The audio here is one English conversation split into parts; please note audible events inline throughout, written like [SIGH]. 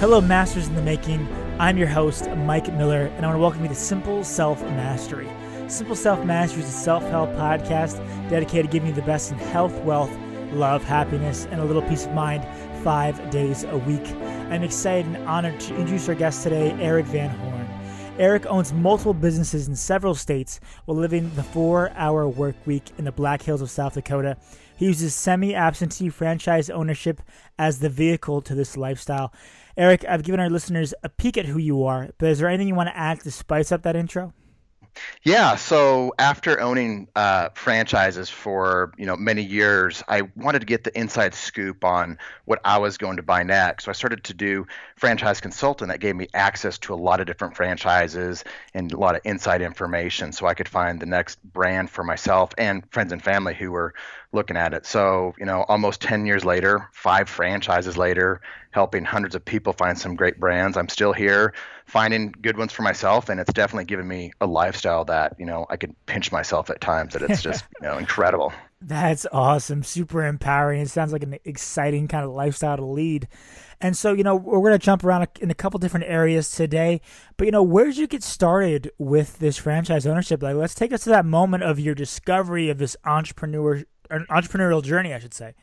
Hello, Masters in the Making. I'm your host, Mike Miller, and I want to welcome you to Simple Self Mastery. Simple Self Mastery is a self help podcast dedicated to giving you the best in health, wealth, love, happiness, and a little peace of mind five days a week. I'm excited and honored to introduce our guest today, Erik Van Horn. Erik owns multiple businesses in several states while living the four hour work week in the Black Hills of South Dakota. He uses semi absentee franchise ownership as the vehicle to this lifestyle. Erik, I've given our listeners a peek at who you are, but is there anything you want to add to spice up that intro? Yeah. So after owning uh, franchises for you know many years, I wanted to get the inside scoop on what I was going to buy next. So I started to do franchise consulting. That gave me access to a lot of different franchises and a lot of inside information, so I could find the next brand for myself and friends and family who were looking at it. So you know, almost 10 years later, five franchises later, helping hundreds of people find some great brands. I'm still here finding good ones for myself, and it's definitely given me a lifestyle that you know I can pinch myself at times. That it's just you know [LAUGHS] incredible. That's awesome, super empowering. It sounds like an exciting kind of lifestyle to lead. And so, you know, we're going to jump around in a couple different areas today. But, you know, where did you get started with this franchise ownership? Like, let's take us to that moment of your discovery of this entrepreneur, entrepreneurial journey, I should say.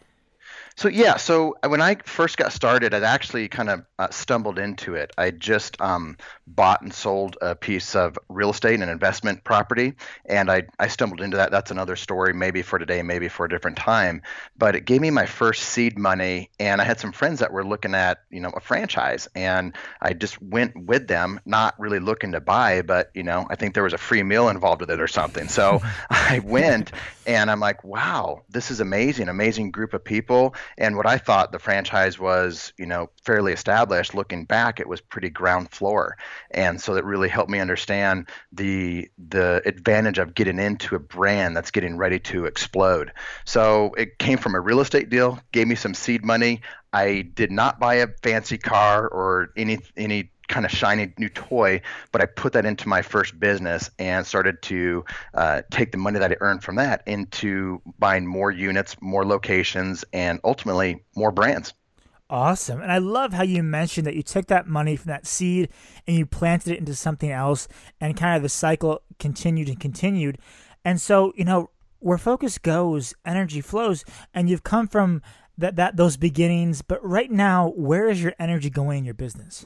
So yeah, so when I first got started, I actually kind of uh, stumbled into it. I just um, bought and sold a piece of real estate and investment property, and I I stumbled into that. That's another story, maybe for today, maybe for a different time. But it gave me my first seed money, and I had some friends that were looking at you know a franchise, and I just went with them, not really looking to buy, but you know I think there was a free meal involved with it or something. So [LAUGHS] I went, and I'm like, wow, this is amazing, amazing group of people and what I thought the franchise was, you know, fairly established, looking back, it was pretty ground floor. And so that really helped me understand the the advantage of getting into a brand that's getting ready to explode. So it came from a real estate deal, gave me some seed money. I did not buy a fancy car or any any kind of shiny new toy, but I put that into my first business and started to uh, take the money that I earned from that into buying more units, more locations, and ultimately more brands. Awesome. And I love how you mentioned that you took that money from that seed and you planted it into something else and kind of the cycle continued and continued. And so, you know, where focus goes, energy flows, and you've come from that that those beginnings, but right now, where is your energy going in your business?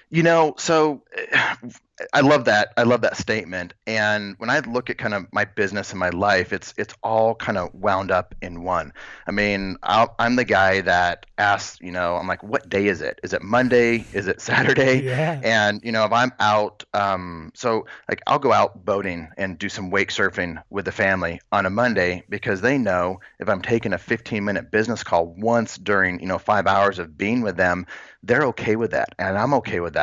You know, so I love that. I love that statement. And when I look at kind of my business and my life, it's it's all kind of wound up in one. I mean, i am the guy that asks, you know, I'm like, what day is it? Is it Monday? Is it Saturday? [LAUGHS] Yeah. And you know, if I'm out, um, so like I'll go out boating and do some wake surfing with the family on a Monday because they know if I'm taking a 15 minute business call once during you know five hours of being with them, they're okay with that, and I'm okay with that.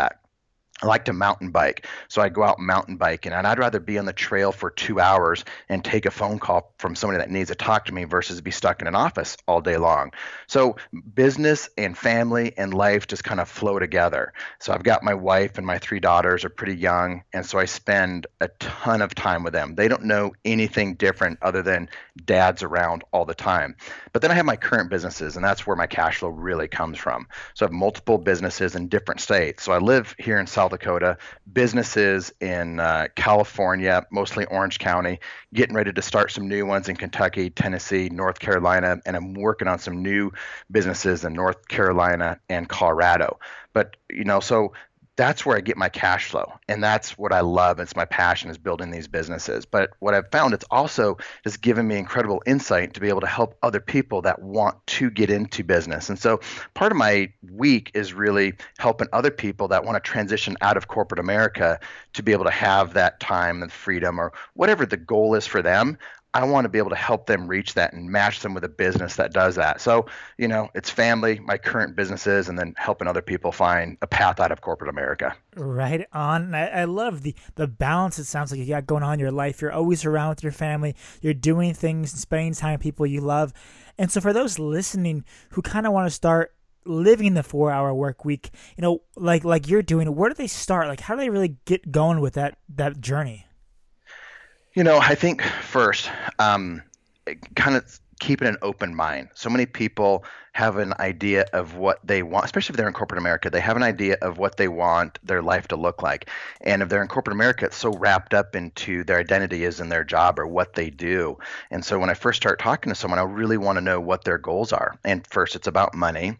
I like to mountain bike. So I go out mountain biking and I'd rather be on the trail for two hours and take a phone call from somebody that needs to talk to me versus be stuck in an office all day long. So business and family and life just kind of flow together. So I've got my wife and my three daughters are pretty young. And so I spend a ton of time with them. They don't know anything different other than dad's around all the time. But then I have my current businesses and that's where my cash flow really comes from. So I have multiple businesses in different states. So I live here in South South Dakota, businesses in uh, California, mostly Orange County, getting ready to start some new ones in Kentucky, Tennessee, North Carolina, and I'm working on some new businesses in North Carolina and Colorado. But you know, so that's where I get my cash flow. And that's what I love. It's my passion is building these businesses. But what I've found, it's also just given me incredible insight to be able to help other people that want to get into business. And so part of my week is really helping other people that want to transition out of corporate America to be able to have that time and freedom or whatever the goal is for them. I want to be able to help them reach that and match them with a business that does that. So, you know, it's family, my current businesses, and then helping other people find a path out of corporate America. Right on. I, I love the the balance. It sounds like you got going on in your life. You're always around with your family. You're doing things, spending time with people you love. And so, for those listening who kind of want to start living the four hour work week, you know, like like you're doing, where do they start? Like, how do they really get going with that that journey? You know, I think first, um, kind of keeping an open mind. So many people have an idea of what they want, especially if they're in corporate America. They have an idea of what they want their life to look like. And if they're in corporate America, it's so wrapped up into their identity is in their job or what they do. And so when I first start talking to someone, I really want to know what their goals are. And first, it's about money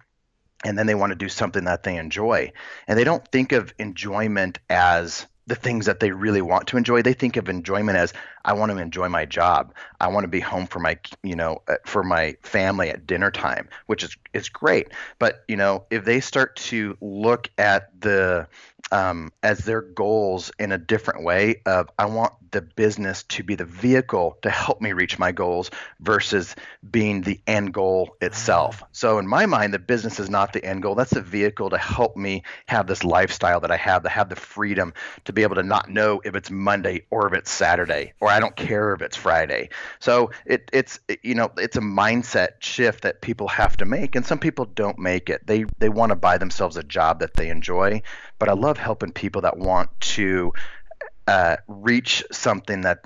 and then they want to do something that they enjoy. And they don't think of enjoyment as the things that they really want to enjoy. They think of enjoyment as I want to enjoy my job. I want to be home for my, you know, uh, for my family at dinner time, which is is great. But you know, if they start to look at the um, as their goals in a different way of I want the business to be the vehicle to help me reach my goals versus being the end goal itself. So in my mind, the business is not the end goal. That's the vehicle to help me have this lifestyle that I have, to have the freedom to be able to not know if it's Monday or if it's Saturday, or I don't care if it's Friday. So it, it's you know it's a mindset shift that people have to make, and some people don't make it. They they want to buy themselves a job that they enjoy, but I love helping people that want to uh, reach something that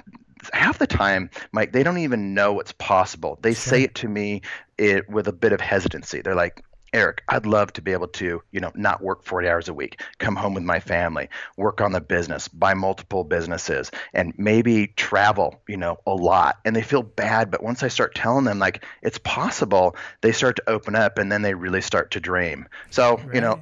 half the time, Mike, they don't even know it's possible. They sure. say it to me it, with a bit of hesitancy. They're like, Erik, I'd love to be able to, you know, not work 40 hours a week, come home with my family, work on the business, buy multiple businesses, and maybe travel, you know, a lot. And they feel bad, but once I start telling them like it's possible, they start to open up and then they really start to dream. So, right. you know,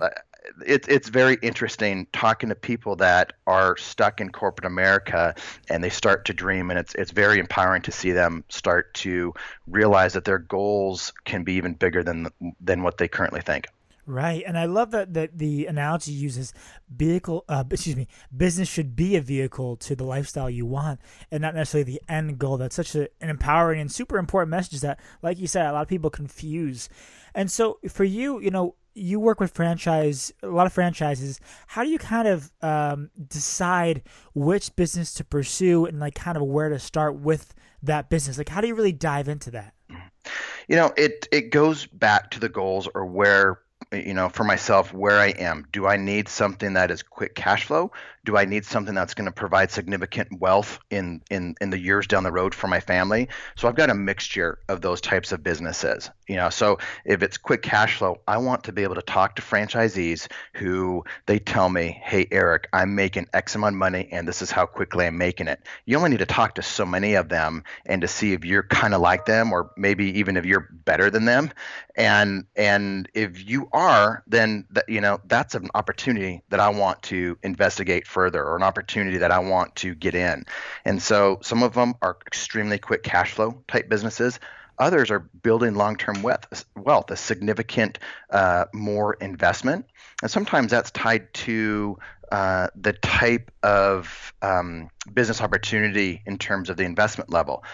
it's it's very interesting talking to people that are stuck in corporate America and they start to dream, and it's it's very empowering to see them start to realize that their goals can be even bigger than than what they currently think. Right, and I love that that the analogy uses vehicle. Uh, excuse me, business should be a vehicle to the lifestyle you want, and not necessarily the end goal. That's such a, an empowering and super important message that, like you said, a lot of people confuse. And so, for you, you know, you work with franchise a lot of franchises how do you kind of um, decide which business to pursue and like kind of where to start with that business? Like how do you really dive into that? You know it it goes back to the goals or where you know for myself where i am. Do i need something that is quick cash flow do I need something that's going to provide significant wealth in, in, in the years down the road for my family? So I've got a mixture of those types of businesses. You know, so if it's quick cash flow, I want to be able to talk to franchisees who they tell me, hey, Erik, I'm making X amount of money and this is how quickly I'm making it. You only need to talk to so many of them and to see if you're kind of like them or maybe even if you're better than them. And and if you are, then you know, that's an opportunity that I want to investigate further or an opportunity that I want to get in. And so some of them are extremely quick cash flow type businesses. Others are building long term wealth, wealth, a significant uh, more investment. And sometimes that's tied to uh, the type of um, business opportunity in terms of the investment level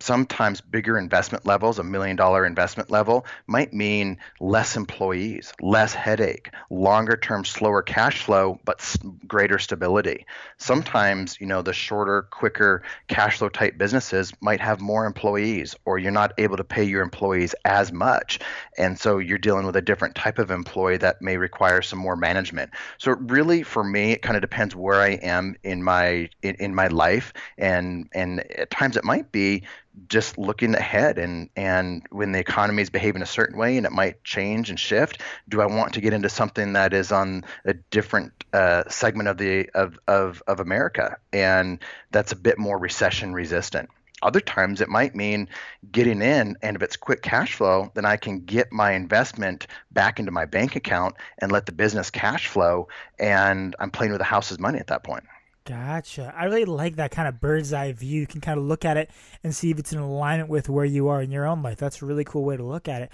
sometimes bigger investment levels, a million dollar investment level, might mean less employees, less headache, longer term, slower cash flow, but greater stability. Sometimes, you know, the shorter, quicker cash flow type businesses might have more employees, or you're not able to pay your employees as much. And so you're dealing with a different type of employee that may require some more management. So really, for me, it kind of depends where I am in my in, in my life. And and at times it might be just looking ahead and and when the economy is behaving a certain way and it might change and shift do i want to get into something that is on a different uh, segment of the of, of of america? And that's a bit more recession resistant. Other times it might mean getting in and if it's quick cash flow then i can get my investment back into my bank account and let the business cash flow and i'm playing with the house's money at that point Gotcha. I really like that kind of bird's eye view. You can kind of look at it and see if it's in alignment with where you are in your own life. That's a really cool way to look at it.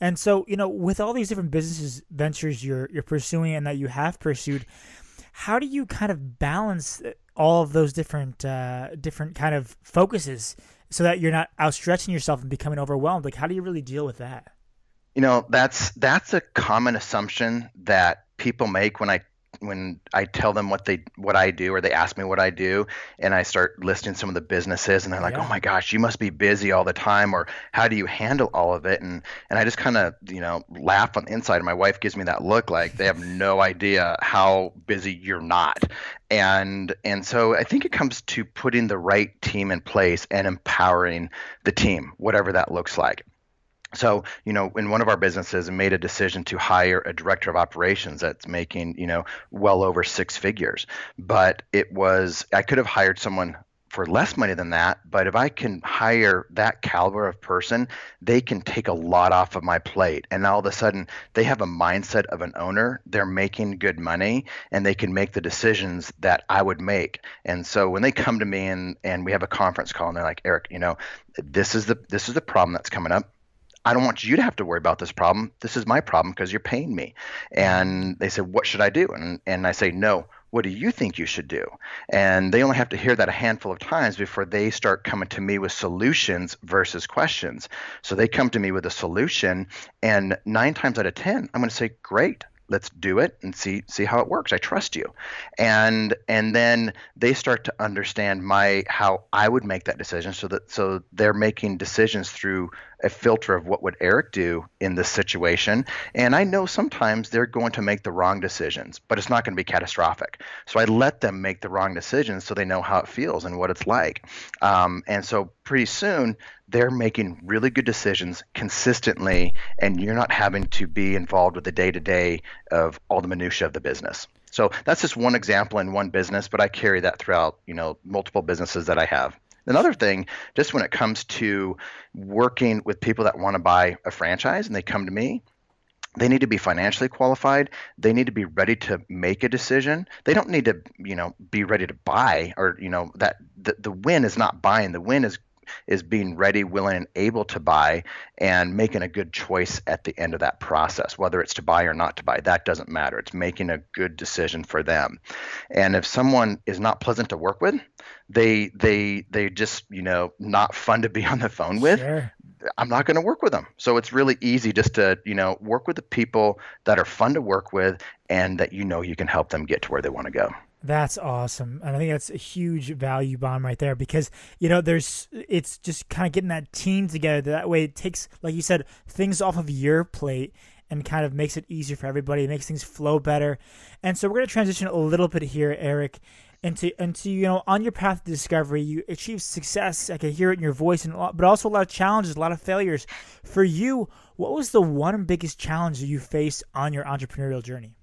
And so, you know, with all these different businesses ventures you're you're pursuing and that you have pursued, how do you kind of balance all of those different uh, different kind of focuses so that you're not outstretching yourself and becoming overwhelmed? Like, how do you really deal with that? You know, that's that's a common assumption that people make when I when I tell them what they what I do or they ask me what I do and I start listing some of the businesses and they're like, oh yeah. "Oh my gosh, you must be busy all the time or how do you handle all of it?" And and I just kind of, you know, laugh on the inside and my wife gives me that look like they have no idea how busy you're not. And and so I think it comes to putting the right team in place and empowering the team, whatever that looks like. So, you know, in one of our businesses made a decision to hire a director of operations that's making, you know, well over six figures. But it was I could have hired someone for less money than that, but if I can hire that caliber of person, they can take a lot off of my plate. And all of a sudden, they have a mindset of an owner. They're making good money and they can make the decisions that I would make. And so when they come to me and, and we have a conference call and they're like, Erik, you know, this is the this is the problem that's coming up I don't want you to have to worry about this problem. This is my problem because you're paying me. And they said, What should I do? And, and I say, No, what do you think you should do? And they only have to hear that a handful of times before they start coming to me with solutions versus questions. So they come to me with a solution, and nine times out of 10, I'm going to say, Great, let's do it and see see how it works i trust you and and then they start to understand my how i would make that decision so that so they're making decisions through a filter of what would Erik do in this situation. And I know sometimes they're going to make the wrong decisions, but it's not going to be catastrophic. So I let them make the wrong decisions so they know how it feels and what it's like. Um, and so pretty soon they're making really good decisions consistently, and you're not having to be involved with the day to day of all the minutia of the business. So that's just one example in one business, but I carry that throughout, you know, multiple businesses that I have. Another thing, just when it comes to working with people that want to buy a franchise and they come to me, they need to be financially qualified they need to be ready to make a decision they don't need to you know be ready to buy or you know that the, the win is not buying the win is is being ready, willing, and able to buy and making a good choice at the end of that process, whether it's to buy or not to buy. That doesn't matter. It's making a good decision for them. And if someone is not pleasant to work with, they they they just you know not fun to be on the phone with. Sure. I'm not going to work with them. So it's really easy just to, you know, work with the people that are fun to work with and that you know you can help them get to where they want to go. That's awesome. And I think that's a huge value bomb right there because, you know, there's, it's just kind of getting that team together. That way it takes, like you said, things off of your plate and kind of makes it easier for everybody. It makes things flow better. And so we're going to transition a little bit here, Erik, into, into, you know, on your path to discovery, you achieve success. I can hear it in your voice, and but also a lot of challenges, a lot of failures. For you, what was the one biggest challenge that you faced on your entrepreneurial journey?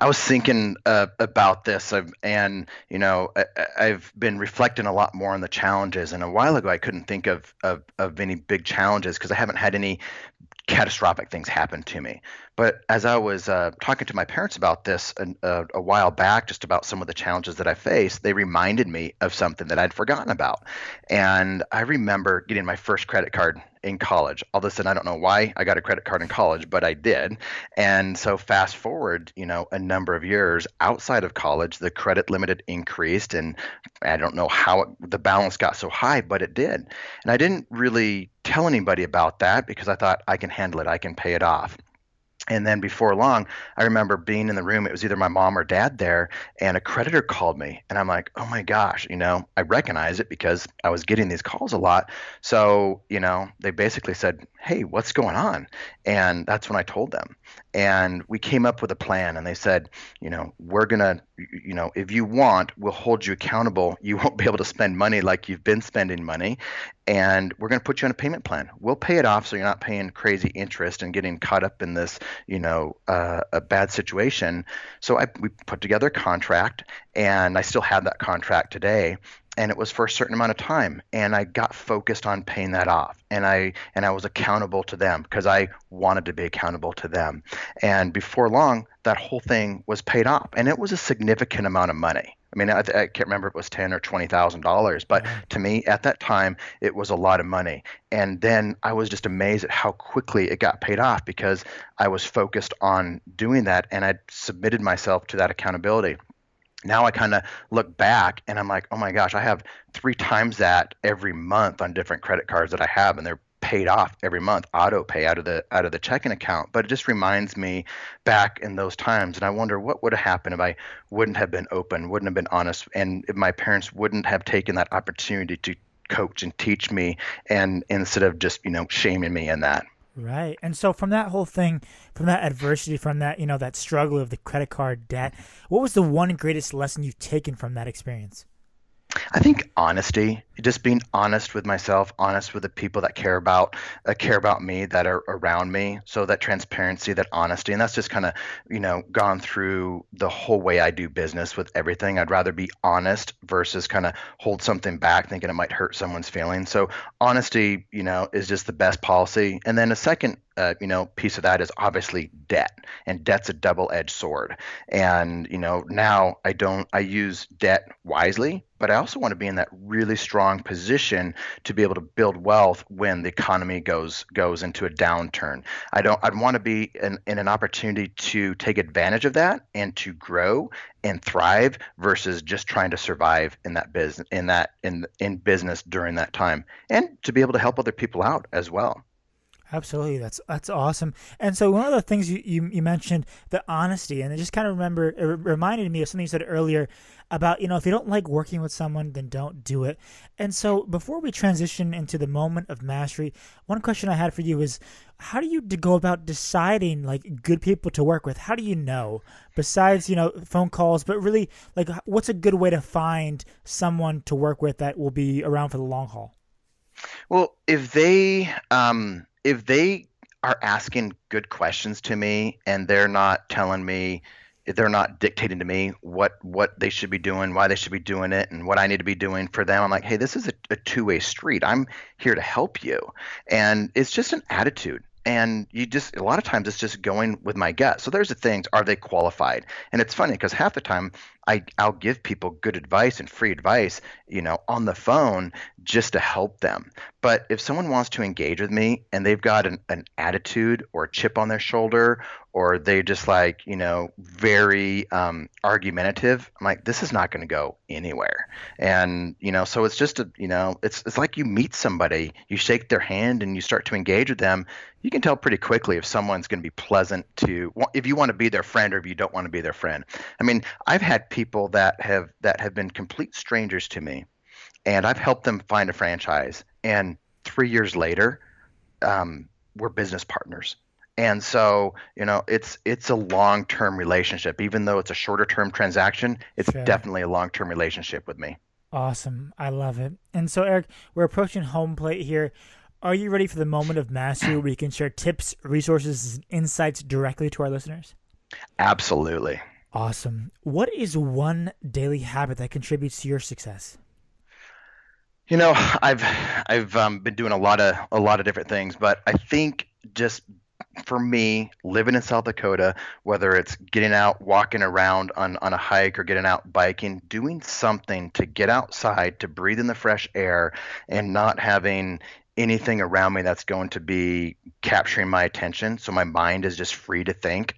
I was thinking uh, about this, and you know, I, have been reflecting a lot more on the challenges. And a while ago, I couldn't think of of, of any big challenges because I haven't had any catastrophic things happen to me. But as I was uh, talking to my parents about this a, a, a, while back, just about some of the challenges that I faced, they reminded me of something that I'd forgotten about. And I remember getting my first credit card in college. All of a sudden, I don't know why I got a credit card in college, but I did. And so, fast forward, you know, a number of years outside of college, the credit limit increased, and I don't know how it, the balance got so high, but it did. And I didn't really tell anybody about that because I thought I can handle it, I can pay it off. And then before long, I remember being in the room. It was either my mom or dad there, and a creditor called me. And I'm like, oh my gosh, you know, I recognize it because I was getting these calls a lot. So, you know, they basically said, hey, what's going on? And that's when I told them. And we came up with a plan, and they said, you know, we're going to, you know, if you want, we'll hold you accountable. You [LAUGHS] won't be able to spend money like you've been spending money and we're going to put you on a payment plan. We'll pay it off so you're not paying crazy interest and getting caught up in this, you know, uh, a bad situation. So I we put together a contract, and I still have that contract today. And it was for a certain amount of time, and I got focused on paying that off, and I and I was accountable to them because I wanted to be accountable to them. And before long, that whole thing was paid off, and it was a significant amount of money. I mean, I, I, can't remember if it was ten or twenty thousand dollars, but to me at that time it was a lot of money. And then I was just amazed at how quickly it got paid off because I was focused on doing that and I submitted myself to that accountability. Now I kind of look back and I'm like, oh my gosh, I have three times that every month on different credit cards that I have, and they're paid off every month, auto pay out of the out of the checking account. But it just reminds me back in those times, and I wonder what would have happened if I wouldn't have been open, wouldn't have been honest, and if my parents wouldn't have taken that opportunity to coach and teach me, and instead of just you know shaming me in that. Right. And so from that whole thing, from that adversity, from that, you know, that struggle of the credit card debt, what was the one greatest lesson you've taken from that experience? I think honesty, just being honest with myself, honest with the people that care about uh, care about me that are around me. So that transparency, that honesty, and that's just kind of you know gone through the whole way I do business with everything. I'd rather be honest versus kind of hold something back, thinking it might hurt someone's feelings. So honesty, you know, is just the best policy. And then a second uh, you know, piece of that is obviously debt, and debt's a double-edged sword. And you know, now I don't, I use debt wisely, but I also want to be in that really strong position to be able to build wealth when the economy goes goes into a downturn. I don't, I'd want to be in, in an opportunity to take advantage of that and to grow and thrive versus just trying to survive in that business in that in in business during that time and to be able to help other people out as well Absolutely, that's that's awesome. And so one of the things you, you, you mentioned the honesty, and I just kind of remember it reminded me of something you said earlier about you know if you don't like working with someone, then don't do it. And so before we transition into the moment of mastery, one question I had for you is how do you go about deciding like good people to work with? How do you know besides you know phone calls, but really like what's a good way to find someone to work with that will be around for the long haul? Well, if they um if they are asking good questions to me and they're not telling me they're not dictating to me what what they should be doing, why they should be doing it, and what I need to be doing for them. I'm like, hey, this is a, a two way street. I'm here to help you, and it's just an attitude and you just a lot of times it's just going with my gut so there's the things are they qualified and it's funny because half the time I, i'll give people good advice and free advice you know on the phone just to help them. But if someone wants to engage with me and they've got an, an attitude or a chip on their shoulder or they just like you know very um, argumentative i'm like this is not going to go anywhere. And you know so it's just a you know it's it's like you meet somebody you shake their hand and you start to engage with them you can tell pretty quickly if someone's going to be pleasant to if you want to be their friend or if you don't want to be their friend. I mean i've had people that have that have been complete strangers to me and i've helped them find a franchise and three years later um, we're business partners and so, you know, it's it's a long-term relationship. Even though it's a shorter-term transaction, it's sure. definitely a long-term relationship with me. Awesome. I love it. And so, Erik, we're approaching home plate here. Are you ready for the moment of mastery where you can share tips, resources, and insights directly to our listeners? Absolutely. Awesome. What is one daily habit that contributes to your success? You know, I've I've um, been doing a lot of a lot of different things, but I think just for me, living in South Dakota, whether it's getting out, walking around on, on a hike or getting out biking, doing something to get outside, to breathe in the fresh air, and not having anything around me that's going to be capturing my attention. So my mind is just free to think,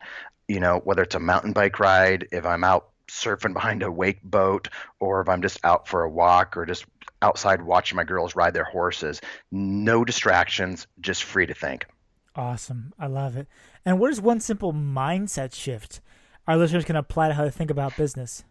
you know, whether it's a mountain bike ride, if I'm out surfing behind a wake boat, or if I'm just out for a walk or just outside watching my girls ride their horses. No distractions, just free to think. Awesome. I love it. And what is one simple mindset shift our listeners can apply to how they think about business?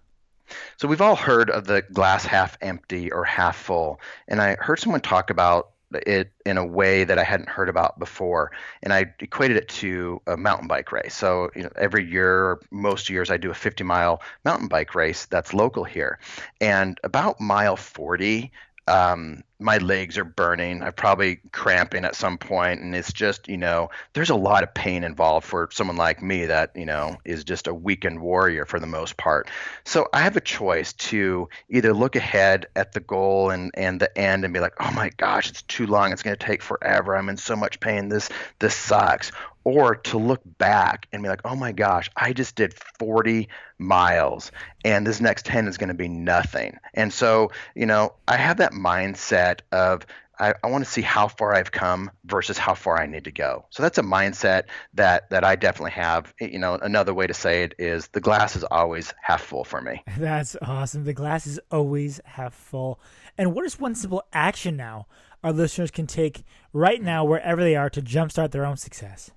So we've all heard of the glass half empty or half full. And I heard someone talk about it in a way that I hadn't heard about before, and I equated it to a mountain bike race. So you know, every year, most years, I do a 50 mile mountain bike race that's local here, and about mile 40, um, my legs are burning. I'm probably cramping at some point, and it's just you know there's a lot of pain involved for someone like me that you know is just a weakened warrior for the most part. So I have a choice to either look ahead at the goal and and the end and be like, oh my gosh, it's too long. It's going to take forever. I'm in so much pain. This this sucks or to look back and be like, oh my gosh, I just did 40 miles and this next 10 is going to be nothing. And so, you know, I have that mindset of, I, I want to see how far I've come versus how far I need to go. So that's a mindset that that I definitely have. You know, another way to say it is the glass is always half full for me. [LAUGHS] That's awesome. The glass is always half full. And what is one simple action now our listeners can take right now, wherever they are, to jumpstart their own success?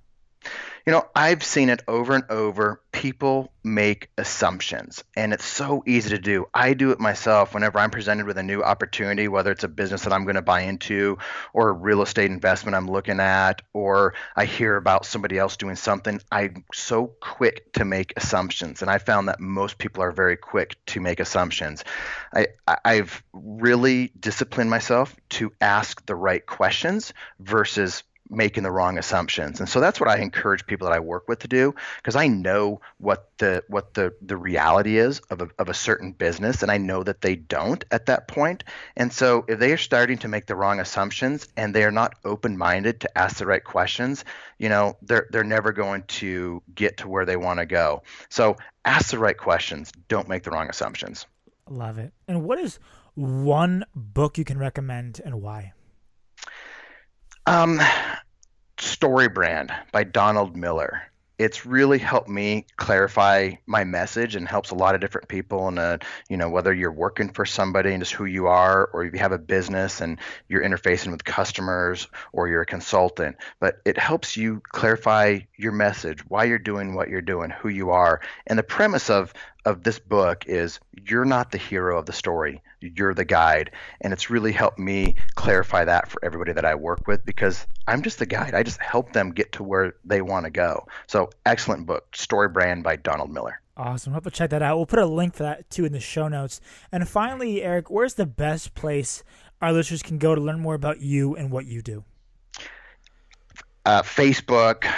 You know, I've seen it over and over. People make assumptions, and it's so easy to do. I do it myself whenever I'm presented with a new opportunity, whether it's a business that I'm going to buy into, or a real estate investment I'm looking at, or I hear about somebody else doing something. I'm so quick to make assumptions, and I found that most people are very quick to make assumptions. I, I've really disciplined myself to ask the right questions versus making the wrong assumptions. And so that's what I encourage people that I work with to do because I know what the what the the reality is of a, of a certain business and I know that they don't at that point. And so if they are starting to make the wrong assumptions and they are not open-minded to ask the right questions, you know, they're they're never going to get to where they want to go. So ask the right questions, don't make the wrong assumptions. Love it. And what is one book you can recommend and why? Um, Story Brand by Donald Miller. It's really helped me clarify my message and helps a lot of different people. And you know, whether you're working for somebody and just who you are, or you have a business and you're interfacing with customers, or you're a consultant, but it helps you clarify your message, why you're doing what you're doing, who you are. And the premise of of this book is you're not the hero of the story you're the guide. And it's really helped me clarify that for everybody that i work with because i'm just the guide. I just help them get to where they want to go. So excellent book story brand by donald miller. Awesome. Have to check that out. We'll put a link for that too in the show notes. And finally erik where's the best place our listeners can go to learn more about you and what you do? Uh, facebook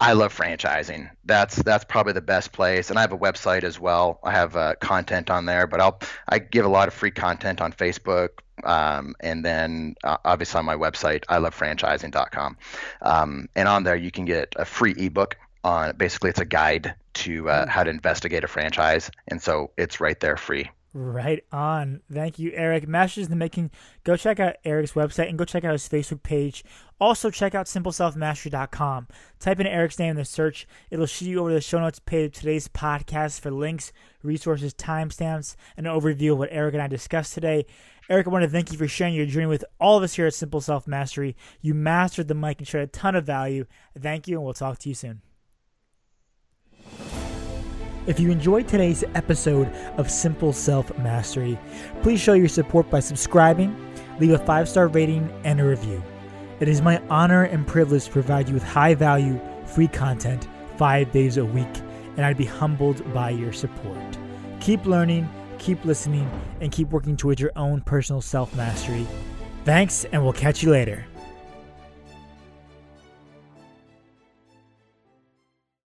I love franchising. That's that's probably the best place, and I have a website as well. I have uh, content on there, but I'll I give a lot of free content on Facebook, um, and then uh, obviously on my website, I love franchising.com. Um, and on there, you can get a free ebook on basically it's a guide to uh, how to investigate a franchise, and so it's right there free. Right on. Thank you, Erik. Masters in the Making. Go check out Erik's website and go check out his Facebook page. Also, check out simpleselfmastery.com. Type in Erik's name in the search. It'll shoot you over to the show notes page of today's podcast for links, resources, timestamps, and an overview of what Erik and I discussed today. Erik, I want to thank you for sharing your journey with all of us here at Simple Self Mastery. You mastered the mic and shared a ton of value. Thank you, and we'll talk to you soon. If you enjoyed today's episode of Simple Self Mastery, please show your support by subscribing, leave a five star rating, and a review. It is my honor and privilege to provide you with high value, free content five days a week, and I'd be humbled by your support. Keep learning, keep listening, and keep working towards your own personal self mastery. Thanks, and we'll catch you later.